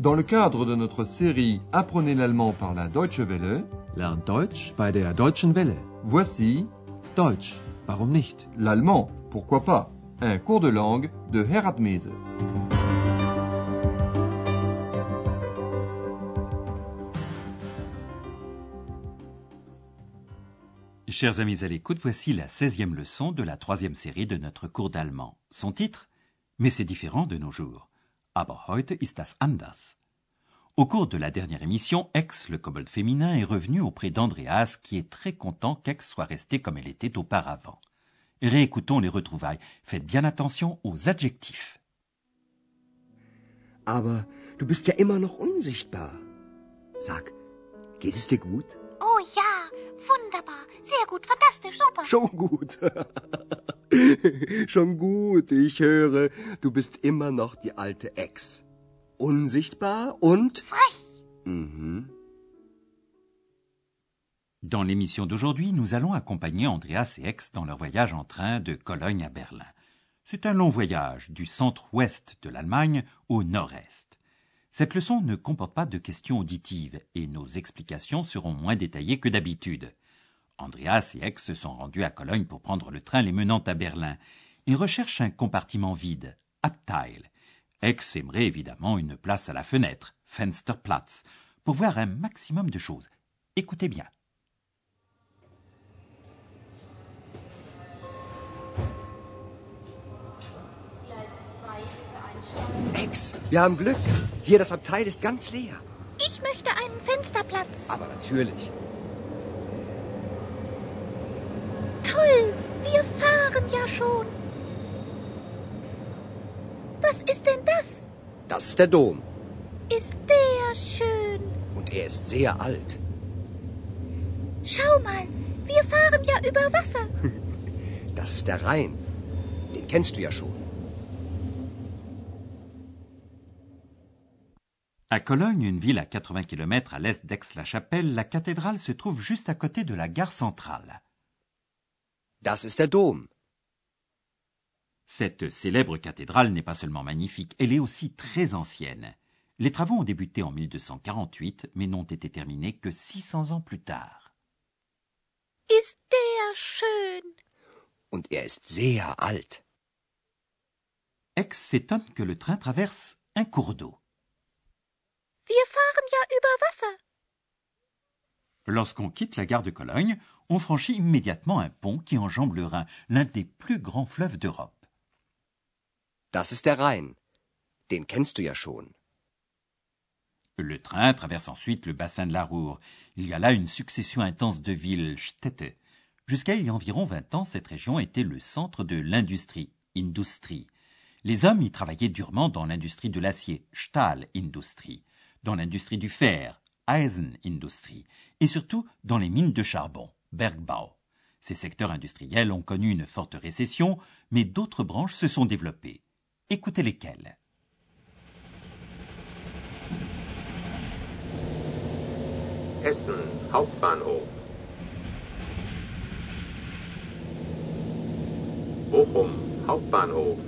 Dans le cadre de notre série Apprenez l'allemand par la Deutsche Welle, Lernt Deutsch bei der Deutschen Welle. voici Deutsch, warum nicht? l'allemand, pourquoi pas, un cours de langue de Herat Mese. Chers amis à l'écoute, voici la 16e leçon de la troisième série de notre cours d'allemand. Son titre? Mais c'est différent de nos jours. Aber heute ist das anders. Au cours de la dernière émission, Ex, le kobold féminin, est revenu auprès d'Andreas qui est très content qu'Ex soit restée comme elle était auparavant. Réécoutons les retrouvailles. Faites bien attention aux adjectifs. Aber du bist ja immer noch unsichtbar. Sag, geht es dir gut? Oh ja, wunderbar, sehr gut, fantastisch, super. Schon gut. Schon gut, ich höre, du bist immer noch die alte Ex. Unsichtbar und... Frech. Mhm. Dans l'émission d'aujourd'hui, nous allons accompagner Andreas et Ex dans leur voyage en train de Cologne à Berlin. C'est un long voyage du centre-ouest de l'Allemagne au nord-est. Cette leçon ne comporte pas de questions auditives et nos explications seront moins détaillées que d'habitude. Andreas et Ex se sont rendus à Cologne pour prendre le train les menant à Berlin. Ils recherchent un compartiment vide, Abteil. Ex aimerait évidemment une place à la fenêtre, Fensterplatz, pour voir un maximum de choses. Écoutez bien. Ex, wir haben Glück. Hier, das Abteil ist ganz leer. Ich möchte einen Fensterplatz. Aber natürlich. Toll, wir fahren ja schon. Was ist denn das? Das ist der Dom. Ist der schön? Und er ist sehr alt. Schau mal, wir fahren ja über Wasser. Das ist der Rhein. Den kennst du ja schon. À Cologne, une ville à 80 km à l'est d'Aix-la-Chapelle, la cathédrale se trouve juste à côté de la gare centrale. Das ist der Dom. Cette célèbre cathédrale n'est pas seulement magnifique, elle est aussi très ancienne. Les travaux ont débuté en 1248, mais n'ont été terminés que 600 ans plus tard. Ist der schön. Und er ist sehr alt. Aix s'étonne que le train traverse un cours d'eau. Wir fahren ja über Wasser. Lorsqu'on quitte la gare de Cologne, on franchit immédiatement un pont qui enjambe le Rhin, l'un des plus grands fleuves d'Europe. Das ist der Rhein. Den kennst du ja schon. Le train traverse ensuite le bassin de la Ruhr. Il y a là une succession intense de villes, Städte. Jusqu'à il y a environ 20 ans, cette région était le centre de l'industrie, Industrie. Les hommes y travaillaient durement dans l'industrie de l'acier, Stahlindustrie, dans l'industrie du fer, Eisenindustrie, et surtout dans les mines de charbon, Bergbau. Ces secteurs industriels ont connu une forte récession, mais d'autres branches se sont développées. Écoutez lesquelles. Essen Hauptbahnhof. Bochum Hauptbahnhof.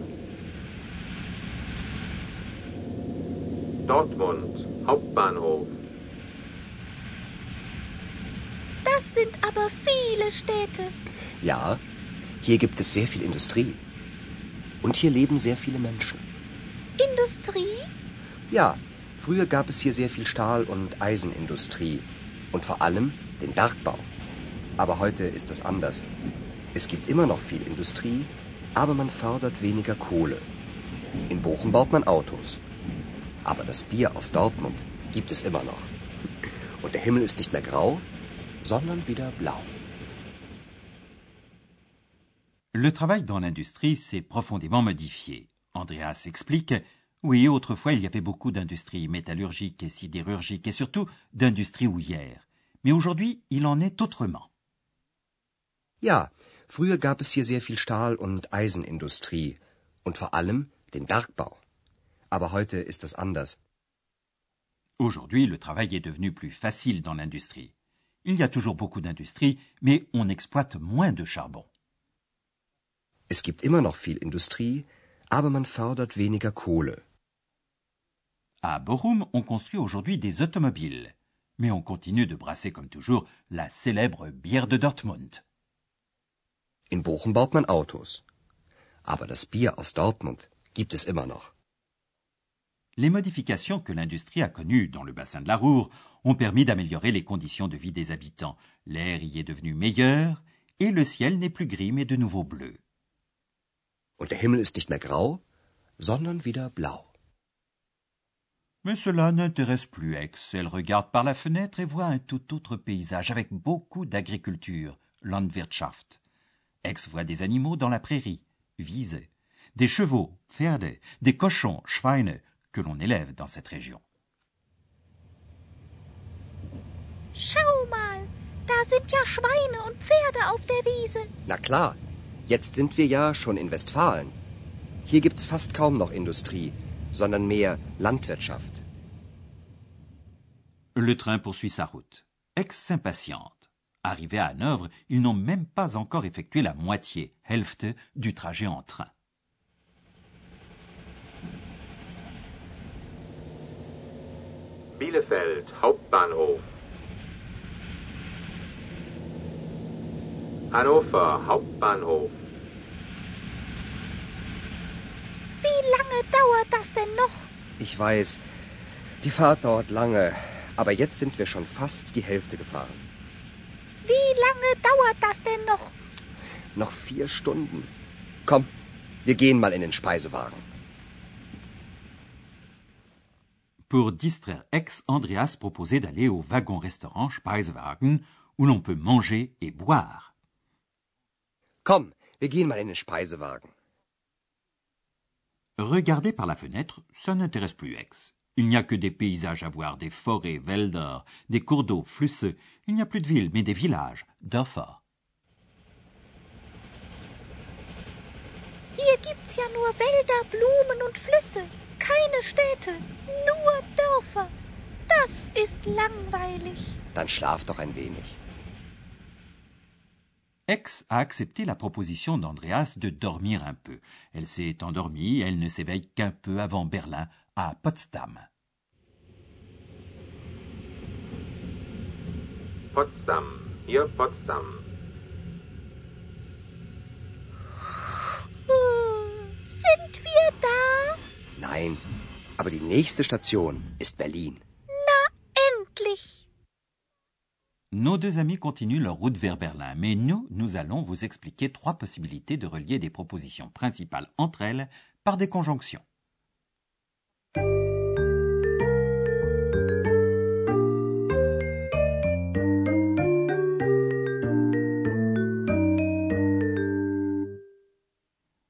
Dortmund Hauptbahnhof. Das sind aber viele Städte. Ja, hier gibt es sehr viel Industrie. Und hier leben sehr viele Menschen. Industrie? Ja, früher gab es hier sehr viel Stahl- und Eisenindustrie. Und vor allem den Bergbau. Aber heute ist das anders. Es gibt immer noch viel Industrie, aber man fördert weniger Kohle. In Bochum baut man Autos. Aber das Bier aus Dortmund gibt es immer noch. Und der Himmel ist nicht mehr grau, sondern wieder blau. Le travail dans l'industrie s'est profondément modifié. Andreas explique Oui, autrefois il y avait beaucoup d'industries métallurgiques et sidérurgiques et surtout d'industries houillères. Mais aujourd'hui, il en est autrement. Ja, früher gab es hier sehr viel Stahl- und Eisenindustrie. Und vor allem den Bergbau. Aber heute ist das anders. Aujourd'hui, le travail est devenu plus facile dans l'industrie. Il y a toujours beaucoup d'industries, mais on exploite moins de charbon. Es gibt immer noch viel Industrie, aber man fördert weniger Kohle. À Bochum, on construit aujourd'hui des automobiles. Mais on continue de brasser comme toujours la célèbre bière de Dortmund. In Bochum baut man Autos. Aber das Bier aus Dortmund gibt es immer noch. Les modifications que l'industrie a connues dans le bassin de la Ruhr ont permis d'améliorer les conditions de vie des habitants. L'air y est devenu meilleur et le ciel n'est plus gris mais de nouveau bleu. Und der Himmel ist nicht mehr grau, sondern wieder blau. Mais cela n'intéresse plus Aix. Elle regarde par la fenêtre et voit un tout autre paysage avec beaucoup d'agriculture, Landwirtschaft. Aix voit des animaux dans la prairie, Wiese, des chevaux, Pferde, des cochons, Schweine, que l'on élève dans cette région. Schau mal, da sind ja Schweine und Pferde auf der Wiese. Na klar, jetzt sind wir ja schon in Westfalen. Hier gibt's fast kaum noch Industrie, sondern mehr Landwirtschaft. Le train poursuit sa route. Aix s'impatiente. Arrivés à Hanovre, ils n'ont même pas encore effectué la moitié, Hälfte, du trajet en train. Bielefeld Hauptbahnhof. Hannover Hauptbahnhof. Wie lange dauert das denn noch? Ich weiß, die Fahrt dauert lange, aber jetzt sind wir schon fast die Hälfte gefahren. Wie lange dauert das denn noch? Noch vier Stunden. Komm, wir gehen mal in den Speisewagen. Pour distraire Aix, Andreas proposait d'aller au wagon-restaurant Speisewagen, où l'on peut manger et boire. Komm, wir gehen mal in den Speisewagen. Regarder par la fenêtre, ça n'intéresse plus Aix. Il n'y a que des paysages à voir, des forêts, Wälder, des cours d'eau, Flüsse. Il n'y a plus de villes, mais des villages, Dörfer. Hier gibt's ja nur Wälder, Blumen und Flüsse. Keine Städte, nur Dörfer. Das ist langweilig. Dann schlaf doch ein wenig. Aix a accepté la proposition d'Andreas de dormir un peu. Elle s'est endormie, elle ne s'éveille qu'un peu avant Berlin, à Potsdam. Potsdam. Hier Potsdam. Sind wir da? Nein, aber die nächste Station ist Berlin. Endlich. Nos deux amis continuent leur route vers Berlin, mais nous, nous allons vous expliquer trois possibilités de relier des propositions principales entre elles par des conjonctions.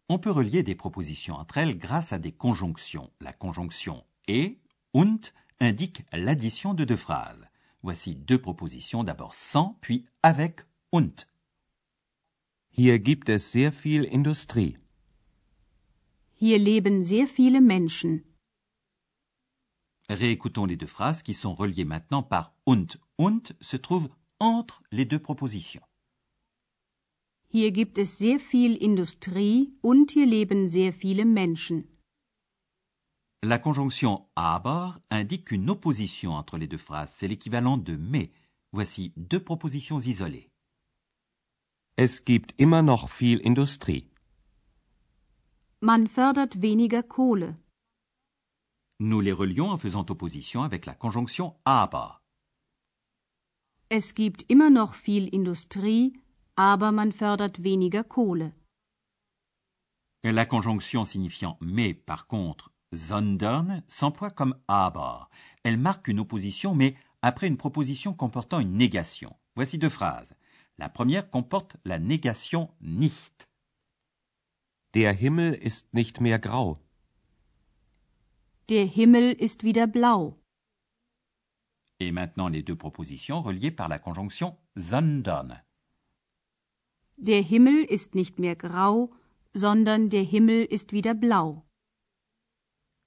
On peut relier des propositions entre elles grâce à des conjonctions. La conjonction et, und, indique l'addition de deux phrases. Voici deux propositions, d'abord sans, puis avec und. Hier gibt es sehr viel Industrie. Hier leben sehr viele Menschen. Réécoutons les deux phrases qui sont reliées maintenant par und. Und se trouve entre les deux propositions. Hier gibt es sehr viel Industrie und hier leben sehr viele Menschen. La conjonction aber indique une opposition entre les deux phrases. C'est l'équivalent de mais. Voici deux propositions isolées. Es gibt immer noch viel Industrie. Man fördert weniger Kohle. Nous les relions en faisant opposition avec la conjonction aber. Es gibt immer noch viel Industrie, aber man fördert weniger Kohle. La conjonction signifiant mais, par contre, sondern, s'emploie comme aber. Elle marque une opposition, mais après une proposition comportant une négation. Voici deux phrases. La première comporte la négation nicht. Der Himmel ist nicht mehr grau. Der Himmel ist wieder blau. Et maintenant les deux propositions reliées par la conjonction sondern. Der Himmel ist nicht mehr grau, sondern der Himmel ist wieder blau.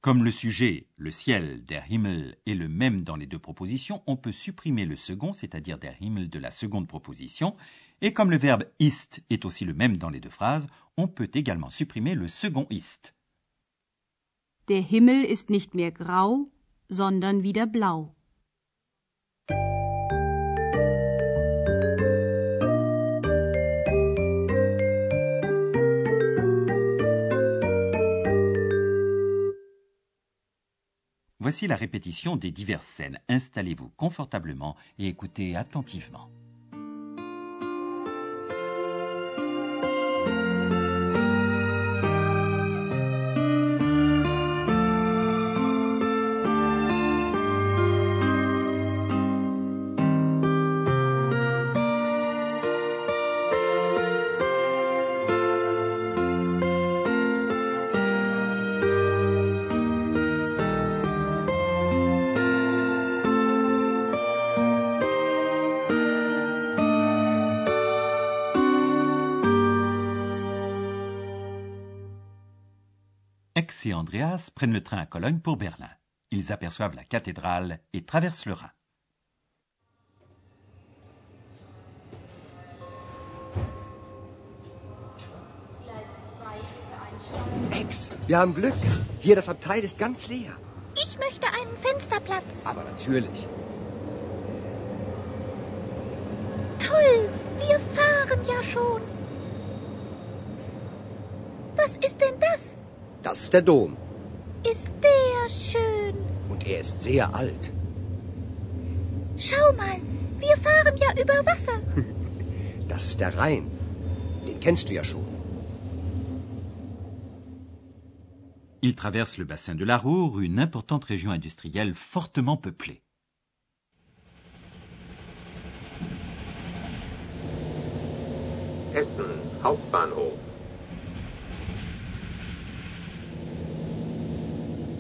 Comme le sujet, le ciel, der Himmel, est le même dans les deux propositions, on peut supprimer le second, c'est-à-dire der Himmel de la seconde proposition, et comme le verbe ist est aussi le même dans les deux phrases, on peut également supprimer le second ist. Der Himmel ist nicht mehr grau, sondern wieder blau. Voici la répétition des diverses scènes. Installez-vous confortablement et écoutez attentivement. Et Andreas prennent le train à Cologne pour Berlin. Ils aperçoivent la cathédrale et traversent le Rhin. Ex, wir haben Glück. Hier, das Abteil ist ganz leer. Ich möchte einen Fensterplatz. Aber natürlich. Toll, wir fahren ja schon. Was ist denn das? Das ist der Dom. Ist der schön? Und er ist sehr alt. Schau mal, wir fahren ja über Wasser. Das ist der Rhein. Den kennst du ja schon. Ils traversent le bassin de la Ruhr, une importante région industrielle fortement peuplée. Essen Hauptbahnhof.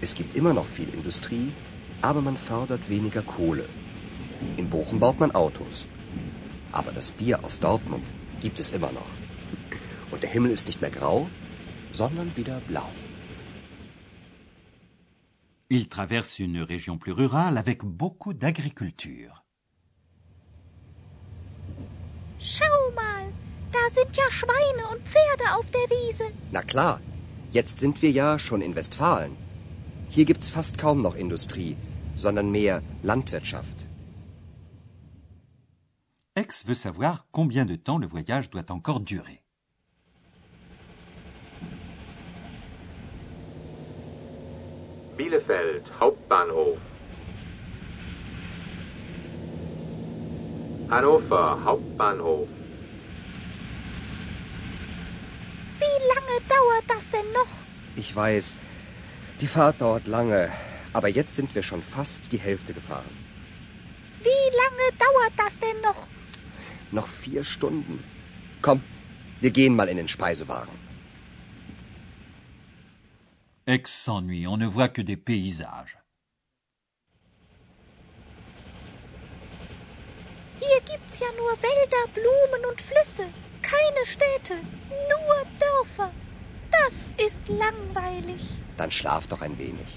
Es gibt immer noch viel Industrie, aber man fördert weniger Kohle. In Bochum baut man Autos. Aber das Bier aus Dortmund gibt es immer noch. Und der Himmel ist nicht mehr grau, sondern wieder blau. Ils traversent une région plus rurale avec beaucoup d'agriculture. Schau mal, da sind ja Schweine und Pferde auf der Wiese. Na klar, jetzt sind wir ja schon in Westfalen. Hier gibt's fast kaum noch Industrie, sondern mehr Landwirtschaft. Ex veut savoir combien de temps le voyage doit encore durer. Bielefeld Hauptbahnhof. Hannover Hauptbahnhof. Wie lange dauert das denn noch? Ich weiß, die Fahrt dauert lange, aber jetzt sind wir schon fast die Hälfte gefahren. Wie lange dauert das denn noch? Noch vier Stunden. Komm, wir gehen mal in den Speisewagen. Ex s'ennuie, on ne voit que des paysages. Hier gibt's ja nur Wälder, Blumen und Flüsse. Keine Städte, nur Dörfer. Das ist langweilig. Dann schlaf doch ein wenig.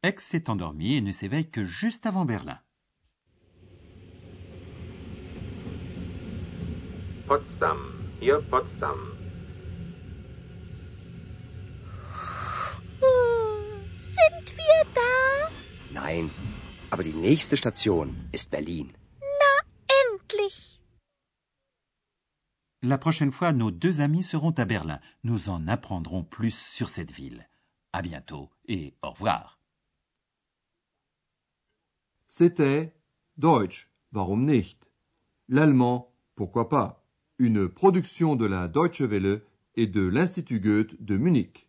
Ex s'est endormi et ne s'éveille que juste avant Berlin. Potsdam. Hier Potsdam. Sind wir da? Nein, aber die nächste Station ist Berlin. La prochaine fois, nos deux amis seront à Berlin. Nous en apprendrons plus sur cette ville. À bientôt et au revoir. C'était Deutsch, warum nicht? L'allemand, pourquoi pas? Une production de la Deutsche Welle et de l'Institut Goethe de Munich.